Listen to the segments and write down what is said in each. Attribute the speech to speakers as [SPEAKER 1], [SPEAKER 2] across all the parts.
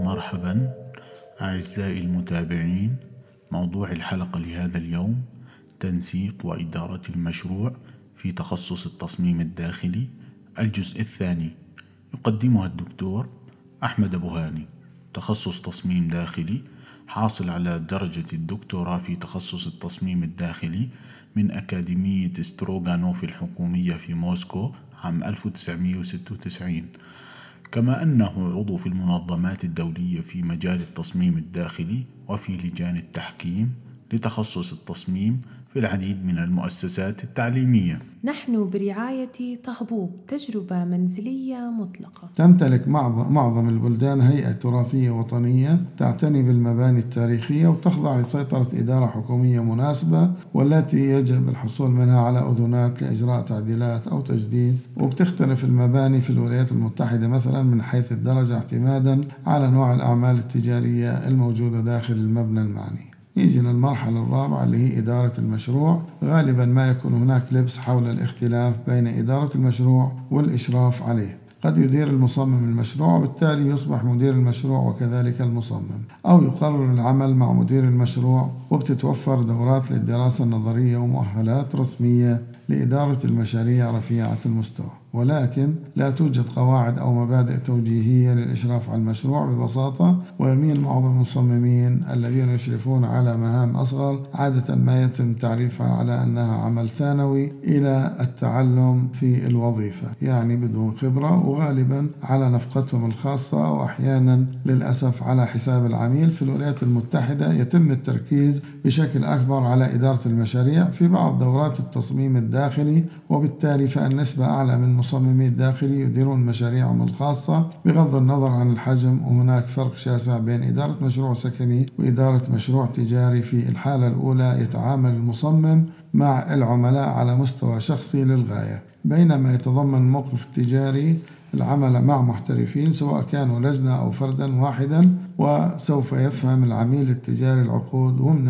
[SPEAKER 1] مرحبا أعزائي المتابعين موضوع الحلقة لهذا اليوم تنسيق وإدارة المشروع في تخصص التصميم الداخلي الجزء الثاني. يقدمها الدكتور أحمد أبو هاني تخصص تصميم داخلي حاصل على درجة الدكتوراه في تخصص التصميم الداخلي من أكاديمية ستروغانوف الحكومية في موسكو عام 1996 كما أنه عضو في المنظمات الدولية في مجال التصميم الداخلي وفي لجان التحكيم لتخصص التصميم في العديد من المؤسسات التعليمية.
[SPEAKER 2] نحن برعاية طهبوب تجربة منزلية مطلقة.
[SPEAKER 3] تمتلك معظم البلدان هيئة تراثية وطنية تعتني بالمباني التاريخية وتخضع لسيطرة إدارة حكومية مناسبة والتي يجب الحصول منها على أذونات لإجراء تعديلات أو تجديد. وبتختلف المباني في الولايات المتحدة مثلا من حيث الدرجة اعتمادا على نوع الأعمال التجارية الموجودة داخل المبنى المعني. نيجي للمرحلة الرابعة اللي هي إدارة المشروع. غالبا ما يكون هناك لبس حول الاختلاف بين إدارة المشروع والإشراف عليه. قد يدير المصمم المشروع وبالتالي يصبح مدير المشروع وكذلك المصمم. أو يقرر العمل مع مدير المشروع وبتتوفر دورات للدراسة النظرية ومؤهلات رسمية لإدارة المشاريع رفيعة المستوى. ولكن لا توجد قواعد أو مبادئ توجيهية للإشراف على المشروع ببساطة ويميل معظم المصممين الذين يشرفون على مهام أصغر عادة ما يتم تعريفها على أنها عمل ثانوي إلى التعلم في الوظيفة يعني بدون خبرة وغالبا على نفقتهم الخاصة وأحيانا للأسف على حساب العميل في الولايات المتحدة يتم التركيز بشكل أكبر على إدارة المشاريع في بعض دورات التصميم الداخلي وبالتالي فإن نسبة أعلى من المصممين الداخلي يديرون مشاريعهم الخاصة بغض النظر عن الحجم وهناك فرق شاسع بين إدارة مشروع سكني وإدارة مشروع تجاري في الحالة الأولى يتعامل المصمم مع العملاء على مستوى شخصي للغاية. بينما يتضمن الموقف التجاري العمل مع محترفين سواء كانوا لجنة أو فردا واحدا وسوف يفهم العميل التجاري العقود ومن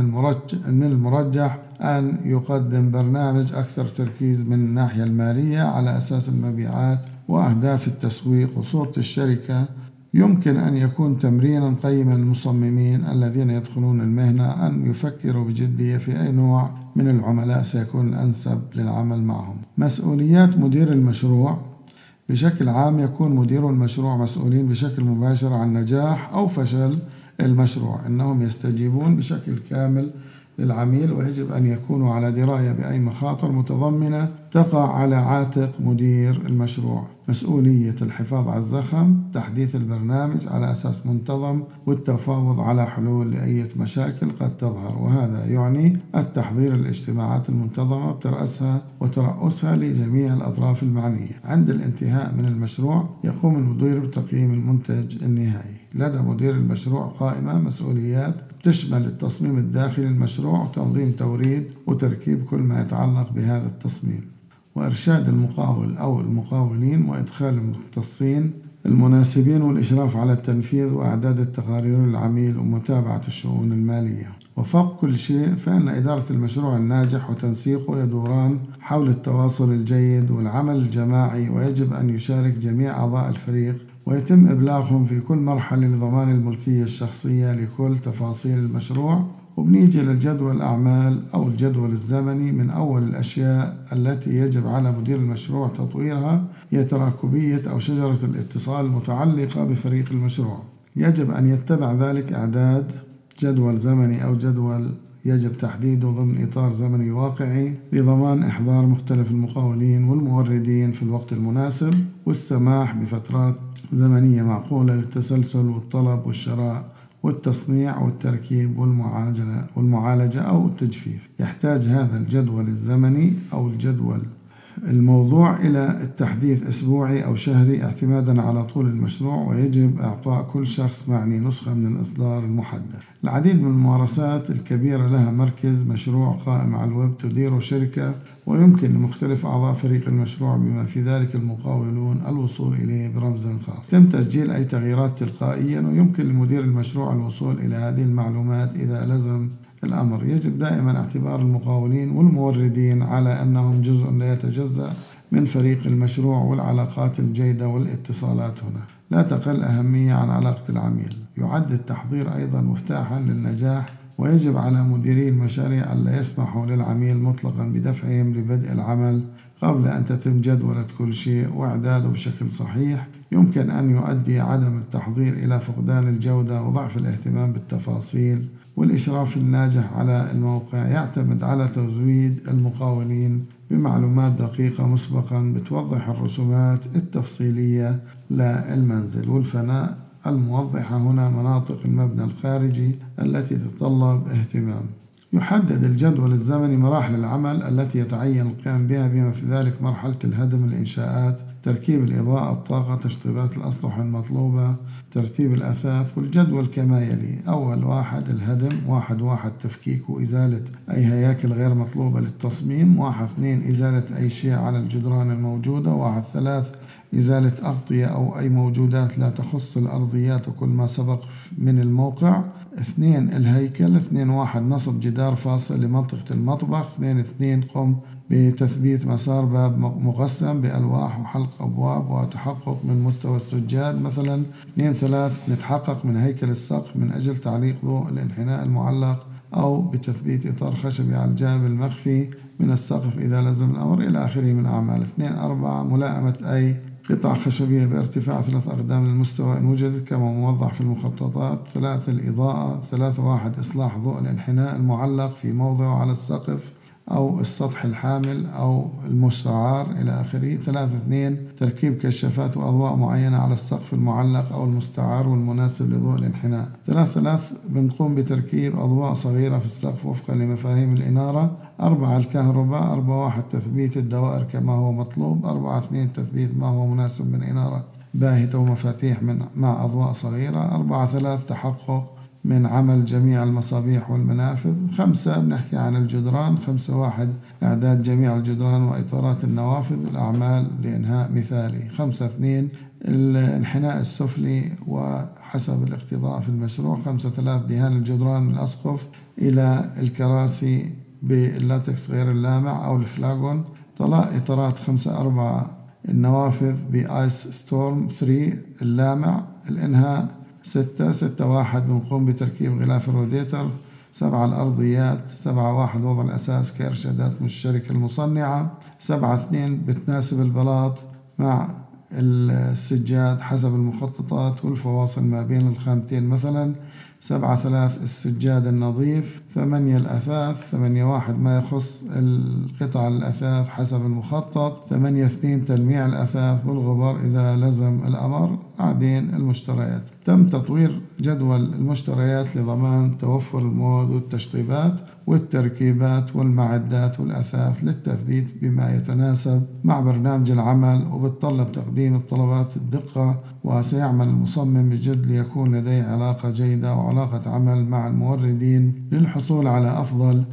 [SPEAKER 3] المرجح, أن يقدم برنامج أكثر تركيز من الناحية المالية على أساس المبيعات وأهداف التسويق وصورة الشركة. يمكن أن يكون تمرينا قيما للمصممين الذين يدخلون المهنة أن يفكروا بجدية في أي نوع من العملاء سيكون الأنسب للعمل معهم. مسؤوليات مدير المشروع بشكل عام يكون مدير المشروع مسؤولين بشكل مباشر عن نجاح أو فشل المشروع. إنهم يستجيبون بشكل كامل للعميل ويجب أن يكونوا على دراية بأي مخاطر متضمنة تقع على عاتق مدير المشروع. مسؤولية الحفاظ على الزخم تحديث البرنامج على أساس منتظم والتفاوض على حلول لأي مشاكل قد تظهر. وهذا يعني التحضير الاجتماعات المنتظمة بترأسها وترأسها لجميع الأطراف المعنية. عند الانتهاء من المشروع يقوم المدير بتقييم المنتج النهائي. لدى مدير المشروع قائمة مسؤوليات تشمل التصميم الداخلي للمشروع وتنظيم توريد وتركيب كل ما يتعلق بهذا التصميم وإرشاد المقاول أو المقاولين وإدخال المختصين المناسبين والإشراف على التنفيذ وإعداد التقارير للعميل ومتابعة الشؤون المالية. وفوق كل شيء فإن إدارة المشروع الناجح وتنسيقه يدوران حول التواصل الجيد والعمل الجماعي ويجب أن يشارك جميع أعضاء الفريق ويتم إبلاغهم في كل مرحلة لضمان الملكية الشخصية لكل تفاصيل المشروع. وبنيجي للجدول الأعمال أو الجدول الزمني من أول الأشياء التي يجب على مدير المشروع تطويرها هي تراكبية أو شجرة الاتصال المتعلقة بفريق المشروع. يجب أن يتبع ذلك إعداد جدول زمني أو جدول يجب تحديده ضمن إطار زمني واقعي لضمان إحضار مختلف المقاولين والموردين في الوقت المناسب والسماح بفترات زمنية معقولة للتسلسل والطلب والشراء والتصنيع والتركيب والمعالجة والمعالجة أو التجفيف. يحتاج هذا الجدول الزمني أو الجدول الموضوع إلى التحديث أسبوعي أو شهري اعتمادا على طول المشروع ويجب إعطاء كل شخص معني نسخة من الإصدار المحدد. العديد من الممارسات الكبيرة لها مركز مشروع قائم على الويب تديره شركة ويمكن لمختلف أعضاء فريق المشروع بما في ذلك المقاولون الوصول إليه برمز خاص. تم تسجيل أي تغييرات تلقائيا ويمكن لمدير المشروع الوصول إلى هذه المعلومات إذا لزم الأمر. يجب دائما اعتبار المقاولين والموردين على أنهم جزء لا يتجزأ من فريق المشروع والعلاقات الجيدة والاتصالات هنا. لا تقل أهمية عن علاقة العميل. يعد التحضير أيضا مفتاحا للنجاح ويجب على مديري المشاريع ألا يسمحوا للعميل مطلقا بدفعهم لبدء العمل قبل أن تتم جدولة كل شيء وإعداده بشكل صحيح. يمكن أن يؤدي عدم التحضير إلى فقدان الجودة وضعف الاهتمام بالتفاصيل. والإشراف الناجح على الموقع يعتمد على تزويد المقاولين بمعلومات دقيقة مسبقا بتوضح الرسومات التفصيلية للمنزل والفناء. الموضحة هنا مناطق المبنى الخارجي التي تتطلب اهتمام. يحدد الجدول الزمني مراحل العمل التي يتعين القيام بها بما في ذلك مرحلة الهدم الإنشاءات تركيب الإضاءة الطاقة تشطيبات الأسطح المطلوبة ترتيب الأثاث والجدول كما يلي. أول واحد الهدم واحد واحد تفكيك وإزالة أي هياكل غير مطلوبة للتصميم واحد اثنين إزالة أي شيء على الجدران الموجودة واحد ثلاث إزالة أغطية أو أي موجودات لا تخص الأرضيات وكل ما سبق من الموقع. اثنين الهيكل. اثنين واحد نصب جدار فاصل لمنطقة المطبخ. اثنين اثنين قم بتثبيت مسار باب مقسم بألواح وحلق أبواب وتحقق من مستوى السجاد مثلا. اثنين ثلاث نتحقق من هيكل السقف من أجل تعليق ضوء الانحناء المعلق أو بتثبيت إطار خشبي على الجانب المخفي من السقف إذا لزم الأمر إلى آخره من أعمال. اثنين أربعة ملائمة أي قطع خشبية بارتفاع ثلاث أقدام للمستوى إن وجدت كما موضح في المخططات ثلاثة الإضاءة ثلاثة واحد إصلاح ضوء الانحناء المعلق في موضعه على السقف. أو السطح الحامل أو المستعار إلى آخره. ثلاثة اثنين تركيب كشافات وأضواء معينة على السقف المعلق أو المستعار والمناسب لضوء الانحناء. ثلاثة ثلاث بنقوم بتركيب أضواء صغيرة في السقف وفقا لمفاهيم الإنارة. أربعة الكهرباء. أربعة واحد تثبيت الدوائر كما هو مطلوب. أربعة اثنين تثبيت ما هو مناسب من إنارة باهتة ومفاتيح من مع أضواء صغيرة. أربعة ثلاث تحقق من عمل جميع المصابيح والمنافذ. خمسة بنحكي عن الجدران. خمسة واحد إعداد جميع الجدران وإطارات النوافذ الأعمال لإنهاء مثالي. خمسة اثنين الانحناء السفلي وحسب الاقتضاء في المشروع. خمسة ثلاث دهان الجدران الأسقف إلى الكراسي باللاتكس غير اللامع أو الفلاغون طلاء إطارات خمسة أربعة النوافذ ب Ice Storm 3 اللامع. الإنهاء ستة ستة واحد بنقوم بتركيب غلاف الروديتر سبعة الأرضيات سبعة واحد وضع الأساس كإرشادات من الشركة المصنعة سبعة اثنين بتناسب البلاط مع السجاد حسب المخططات والفواصل ما بين الخامتين مثلا. سبعة ثلاث السجاد النظيف ثمانية الأثاث ثمانية واحد ما يخص القطع الأثاث حسب المخطط ثمانية اثنين تلميع الأثاث والغبار إذا لزم الأمر بعدين المشتريات. تم تطوير جدول المشتريات لضمان توفر المواد والتشطيبات والتركيبات والمعدات والأثاث للتثبيت بما يتناسب مع برنامج العمل وبتطلب تقديم الطلبات الدقة وسيعمل المصمم بجد ليكون لديه علاقة جيدة وعلاقة عمل مع الموردين للحصول على أفضل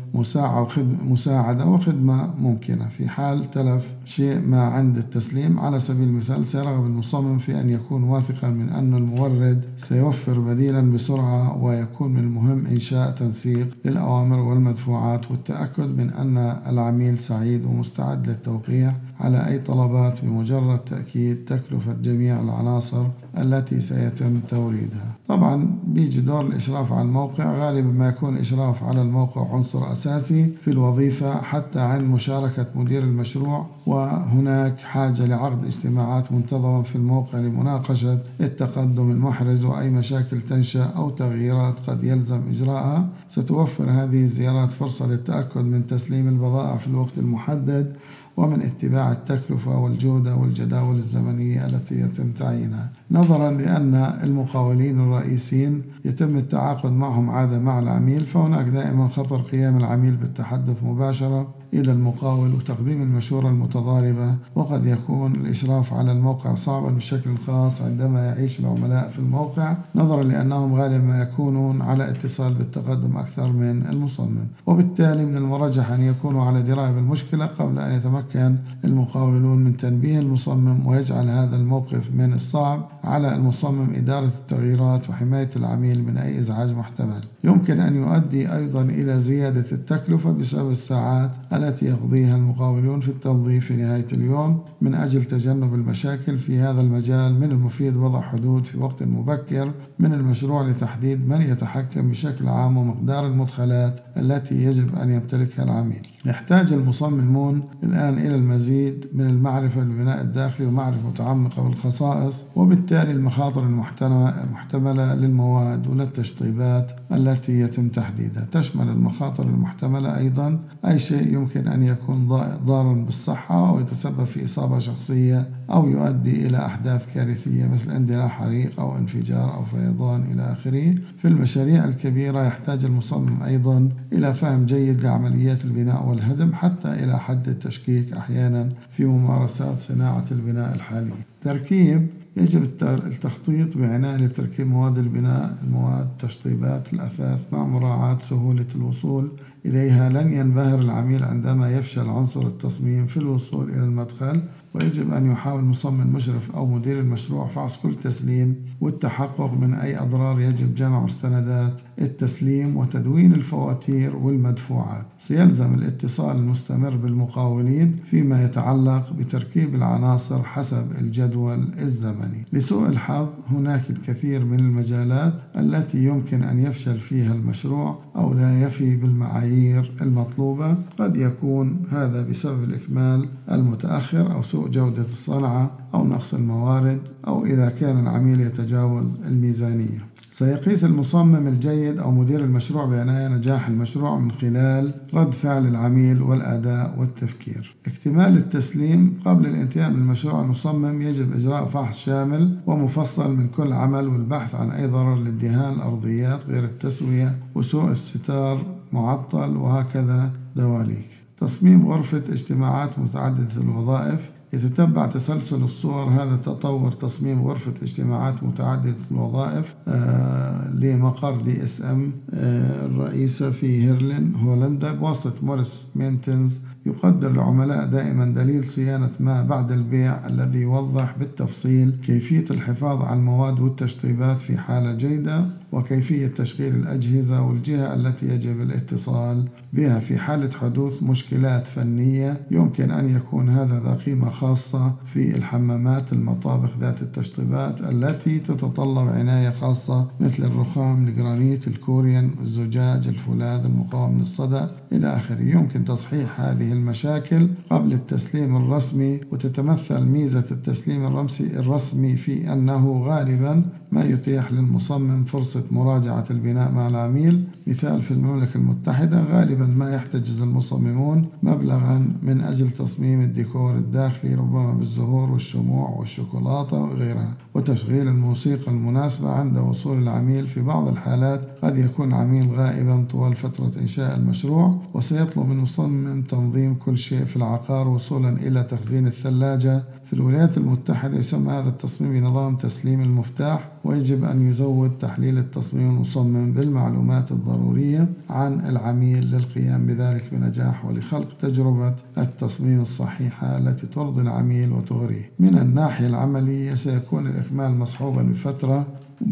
[SPEAKER 3] مساعدة وخدمة ممكنة. في حال تلف شيء ما عند التسليم على سبيل المثال سيرغب المصمم في أن يكون واثقا من أن المورد سيوفر بديلا بسرعة ويكون من المهم إنشاء تنسيق للأوامر والمدفوعات والتأكد من أن العميل سعيد ومستعد للتوقيع على أي طلبات بمجرد تأكيد تكلفة جميع العناصر التي سيتم توريدها. طبعا بيجي دور الإشراف على الموقع غالبا ما يكون الإشراف على الموقع عنصر أساسي في الوظيفة حتى عند مشاركة مدير المشروع وهناك حاجة لعقد اجتماعات منتظمة في الموقع لمناقشة التقدم المحرز وأي مشاكل تنشأ أو تغييرات قد يلزم إجراءها. ستوفر هذه الزيارات فرصة للتأكد من تسليم البضائع في الوقت المحدد ومن اتباع التكلفة والجودة والجداول الزمنية التي يتم تعيينها. نظرا لأن المقاولين الرئيسيين يتم التعاقد معهم عادة مع العميل فهناك دائما خطر قيام العميل بالتحدث مباشرة إلى المقاول وتقديم المشورة المتضاربة وقد يكون الإشراف على الموقع صعبا بشكل خاص عندما يعيش العملاء في الموقع نظرا لأنهم غالبا ما يكونون على اتصال بالتقدم أكثر من المصمم. وبالتالي من المرجح أن يكونوا على دراية بالمشكلة قبل أن يتمكن المقاولون من تنبيه المصمم ويجعل هذا الموقف من الصعب. على المصمم إدارة التغييرات وحماية العميل من أي إزعاج محتمل. يمكن أن يؤدي أيضا إلى زيادة التكلفة بسبب الساعات التي يقضيها المقاولون في التنظيف في نهاية اليوم من أجل تجنب المشاكل في هذا المجال من المفيد وضع حدود في وقت مبكر من المشروع لتحديد من يتحكم بشكل عام ومقدار المدخلات التي يجب أن يمتلكها العميل. يحتاج المصممون الآن إلى المزيد من المعرفة بالبناء الداخلي ومعرفة متعمقة بالخصائص وبالتالي المخاطر المحتملة للمواد وللتشطيبات التي يتم تحديدها. تشمل المخاطر المحتملة أيضا أي شيء يمكن أن يكون ضارا بالصحة أو يتسبب في إصابة شخصية أو يؤدي إلى أحداث كارثية مثل اندلاع حريق أو انفجار أو فيضان إلى آخره. في المشاريع الكبيرة يحتاج المصمم أيضا إلى فهم جيد لعمليات البناء والهدم حتى إلى حد التشكيك أحيانا في ممارسات صناعة البناء الحالية تركيب يجب التخطيط بعناية لتركيب مواد البناء المواد تشطيبات الأثاث مع مراعاة سهولة الوصول إليها. لن ينبهر العميل عندما يفشل عنصر التصميم في الوصول إلى المدخل ويجب أن يحاول مصمم مشرف أو مدير المشروع فحص كل تسليم والتحقق من أي أضرار يجب جمع مستندات التسليم وتدوين الفواتير والمدفوعات. سيلزم الاتصال المستمر بالمقاولين فيما يتعلق بتركيب العناصر حسب الجدول الزمني. لسوء الحظ هناك الكثير من المجالات التي يمكن أن يفشل فيها المشروع أو لا يفي بالمعايير المطلوبة. قد يكون هذا بسبب الإكمال المتأخر أو سوء جودة الصنعة أو نقص الموارد أو إذا كان العميل يتجاوز الميزانية. سيقيس المصمم الجيد أو مدير المشروع بعناية نجاح المشروع من خلال رد فعل العميل والأداء والتفكير. اكتمال التسليم قبل الانتهاء من المشروع المصمم يجب إجراء فحص شامل ومفصل من كل عمل والبحث عن أي ضرر للدهان الأرضيات غير التسوية وسوء الستار معطل وهكذا دواليك. تصميم غرفة اجتماعات متعددة الوظائف يتتبع تسلسل الصور هذا تطور تصميم غرفة اجتماعات متعددة الوظائف آه لمقر DSM الرئيسة في هيرلين هولندا بواسطة موريس مينتنز. يقدر العملاء دائما دليل صيانة ما بعد البيع الذي يوضح بالتفصيل كيفية الحفاظ على المواد والتشطيبات في حالة جيدة. وكيفية تشغيل الأجهزة والجهة التي يجب الاتصال بها في حالة حدوث مشكلات فنية. يمكن أن يكون هذا ذا قيمة خاصة في الحمامات المطابخ ذات التشطيبات التي تتطلب عناية خاصة مثل الرخام الجرانيت الكوريان الزجاج الفولاذ المقاوم للصدى إلى آخره. يمكن تصحيح هذه المشاكل قبل التسليم الرسمي وتتمثل ميزة التسليم الرمسي الرسمي في أنه غالبا ما يتيح للمصمم فرصة مراجعة البناء مع العميل. مثال في المملكة المتحدة غالبا ما يحتجز المصممون مبلغا من أجل تصميم الديكور الداخلي ربما بالزهور والشموع والشوكولاتة وغيرها. وتشغيل الموسيقى المناسبة عند وصول العميل في بعض الحالات قد يكون العميل غائبا طوال فترة إنشاء المشروع وسيطلب من المصمم تنظيم كل شيء في العقار وصولا إلى تخزين الثلاجة. في الولايات المتحدة يسمى هذا التصميم بنظام تسليم المفتاح ويجب أن يزود تحليل التصميم المصمم بالمعلومات الضرورية عن العميل للقيام بذلك بنجاح ولخلق تجربة التصميم الصحيحة التي ترضي العميل وتغريه. من الناحية العملية سيكون الإكمال مصحوبا بفترة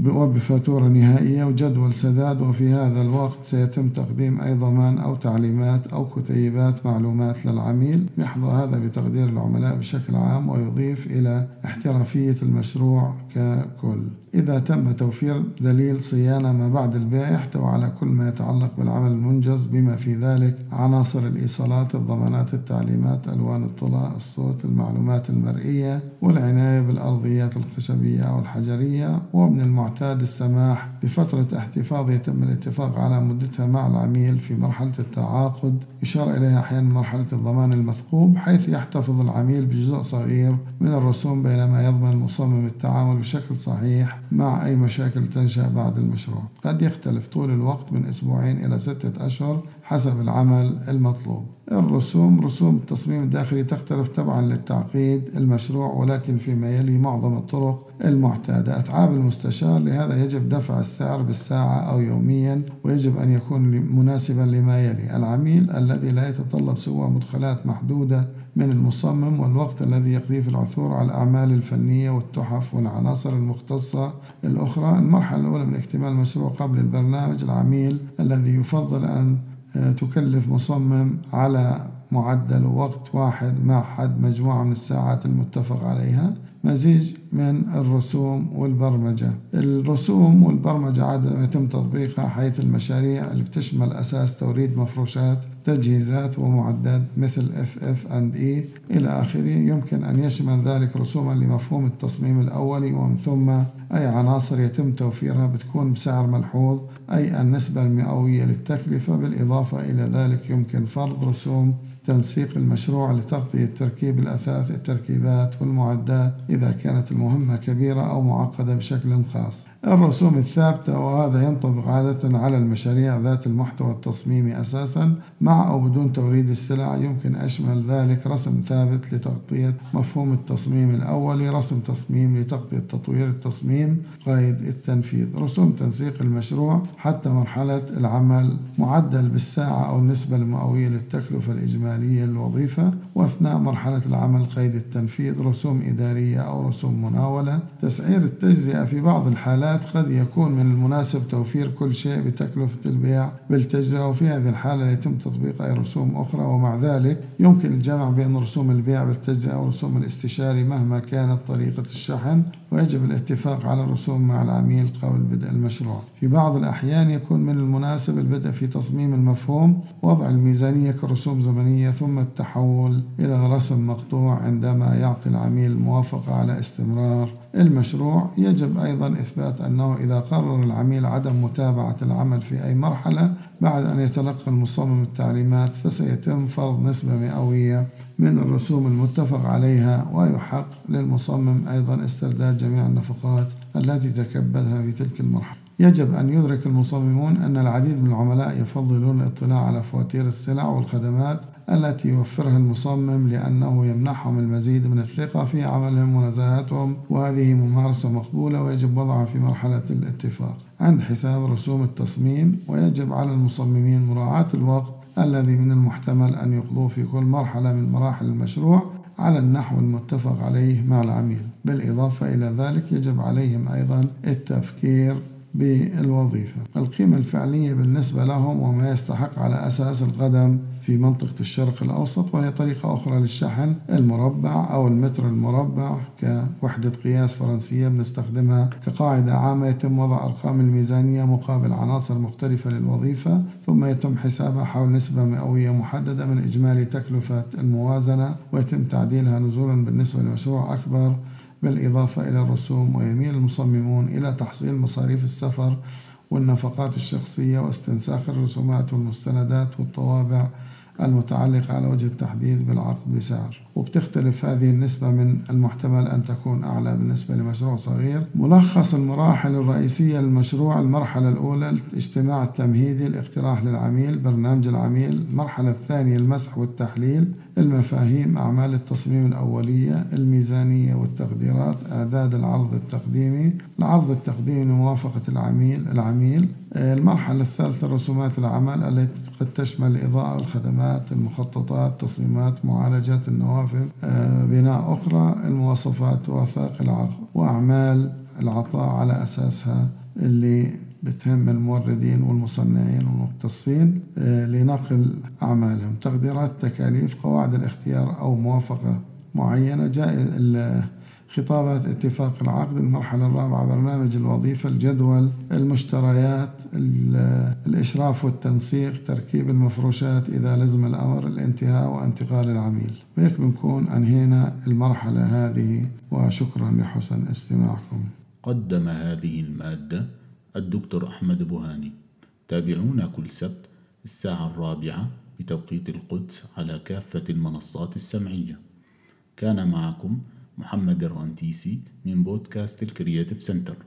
[SPEAKER 3] وبفاتورة نهائية وجدول سداد. وفي هذا الوقت سيتم تقديم أي ضمان أو تعليمات أو كتيبات معلومات للعميل. يحظى هذا بتقدير العملاء بشكل عام ويضيف إلى احترافية المشروع ككل. إذا تم توفير دليل صيانة ما بعد البيع يحتوي على كل ما يتعلق بالعمل المنجز بما في ذلك عناصر الإيصالات الضمانات التعليمات ألوان الطلاء الصوت المعلومات المرئية والعناية بالأرضيات الخشبية أو الحجرية. ومن المعتاد السماح بفترة احتفاظ يتم الاتفاق على مدتها مع العميل في مرحلة التعاقد. يشار إليها أحيانا مرحلة الضمان المثقوب حيث يحتفظ العميل بجزء صغير من الرسوم بينما يضمن المصمم التعامل بشكل صحيح مع أي مشاكل تنشأ بعد المشروع. قد يختلف طول الوقت من أسبوعين إلى ستة أشهر حسب العمل المطلوب. الرسوم رسوم التصميم الداخلي تختلف تبعا للتعقيد المشروع ولكن فيما يلي معظم الطرق المعتادة. أتعاب المستشار لهذا يجب دفع السعر بالساعة أو يوميا ويجب أن يكون مناسبا لما يلي. العميل الذي لا يتطلب سوى مدخلات محدودة من المصمم والوقت الذي يقضيه في العثور على الأعمال الفنية والتحف والعناصر المختصة الأخرى. المرحلة الأولى من اكتمال المشروع قبل البرنامج العميل الذي يفضل أن تكلف مصمم على معدل وقت واحد مع حد مجموعة من الساعات المتفق عليها. مزيج؟ من الرسوم والبرمجة. الرسوم والبرمجة عادة يتم تطبيقها حيث المشاريع اللي بتشمل أساس توريد مفروشات تجهيزات ومعدات مثل FF and E. إلى آخره يمكن أن يشمل ذلك رسوما لمفهوم التصميم الأولي ومن ثم أي عناصر يتم توفيرها بتكون بسعر ملحوظ أي النسبة المئوية للتكلفة. بالإضافة إلى ذلك يمكن فرض رسوم تنسيق المشروع لتغطية تركيب الأثاث التركيبات والمعدات إذا كانت المهمة كبيرة أو معقدة بشكل خاص. الرسوم الثابتة وهذا ينطبق عادة على المشاريع ذات المحتوى التصميمي أساسا. مع أو بدون توريد السلع يمكن أشمل ذلك رسم ثابت لتغطية مفهوم التصميم الأولي رسم تصميم لتغطية تطوير التصميم قيد التنفيذ. رسوم تنسيق المشروع حتى مرحلة العمل معدل بالساعة أو النسبة المئوية للتكلفة الإجمالية للوظيفة وأثناء مرحلة العمل قيد التنفيذ رسوم إدارية أو رسوم مناولة. تسعير التجزئة في بعض الحالات قد يكون من المناسب توفير كل شيء بتكلفة البيع بالتجزئة وفي هذه الحالة يتم تطبيق أي رسوم أخرى ومع ذلك يمكن الجمع بين رسوم البيع بالتجزئة ورسوم الاستشاري مهما كانت طريقة الشحن ويجب الاتفاق على الرسوم مع العميل قبل بدء المشروع. في بعض الأحيان يكون من المناسب البدء في تصميم المفهوم وضع الميزانية كرسوم زمنية ثم التحول إلى رسم مقطوع عندما يعطي العميل الموافقة على استمرار المشروع يجب أيضا إثبات أنه إذا قرر العميل عدم متابعة العمل في أي مرحلة بعد أن يتلقى المصمم التعليمات فسيتم فرض نسبة مئوية من الرسوم المتفق عليها ويحق للمصمم أيضا استرداد جميع النفقات التي تكبدها في تلك المرحلة. يجب أن يدرك المصممون أن العديد من العملاء يفضلون الاطلاع على فواتير السلع والخدمات التي يوفرها المصمم لأنه يمنحهم المزيد من الثقة في عملهم ونزاهتهم وهذه ممارسة مقبولة ويجب وضعها في مرحلة الاتفاق. عند حساب رسوم التصميم ويجب على المصممين مراعاة الوقت الذي من المحتمل أن يقضوه في كل مرحلة من مراحل المشروع على النحو المتفق عليه مع العميل. بالإضافة إلى ذلك يجب عليهم أيضا التفكير بالوظيفة. القيمة الفعلية بالنسبة لهم وما يستحق على أساس القدم في منطقة الشرق الأوسط وهي طريقة أخرى للشحن المربع أو المتر المربع كوحدة قياس فرنسية بنستخدمها كقاعدة عامة. يتم وضع أرقام الميزانية مقابل عناصر مختلفة للوظيفة ثم يتم حسابها حول نسبة مئوية محددة من إجمالي تكلفة الموازنة ويتم تعديلها نزولا بالنسبة لمشروع أكبر بالإضافة إلى الرسوم ويميل المصممون إلى تحصيل مصاريف السفر والنفقات الشخصية واستنساخ الرسومات والمستندات والطوابع المتعلقة على وجه التحديد بالعقد بسعر. وبتختلف هذه النسبة من المحتمل أن تكون أعلى بالنسبة لمشروع صغير. ملخص المراحل الرئيسية للمشروع المرحلة الأولى الاجتماع التمهيدي الاقتراح للعميل برنامج العميل المرحلة الثانية المسح والتحليل المفاهيم أعمال التصميم الأولية الميزانية والتقديرات إعداد العرض التقديمي. العرض التقديمي لموافقة العميل العميل. المرحلة الثالثة رسومات العمل التي قد تشمل الإضاءة والخدمات المخططات تصميمات معالجة النوافذ. آه، بناء أخرى المواصفات وثائق العقد وأعمال العطاء على أساسها اللي بتهم الموردين والمصنعين والمختصين آه، لنقل أعمالهم. تقديرات تكاليف قواعد الاختيار أو موافقة معينة جائز خطابات اتفاق العقد المرحلة الرابعة برنامج الوظيفة الجدول المشتريات الإشراف والتنسيق تركيب المفروشات إذا لزم الأمر الانتهاء وانتقال العميل. وهيك بنكون أنهينا المرحلة هذه وشكرا لحسن استماعكم.
[SPEAKER 1] قدم هذه المادة الدكتور أحمد بوهاني. تابعونا كل سبت الساعة الرابعة بتوقيت القدس على كافة المنصات السمعية. كان معكم محمد الرنتيسي من بودكاست ال Creative Center.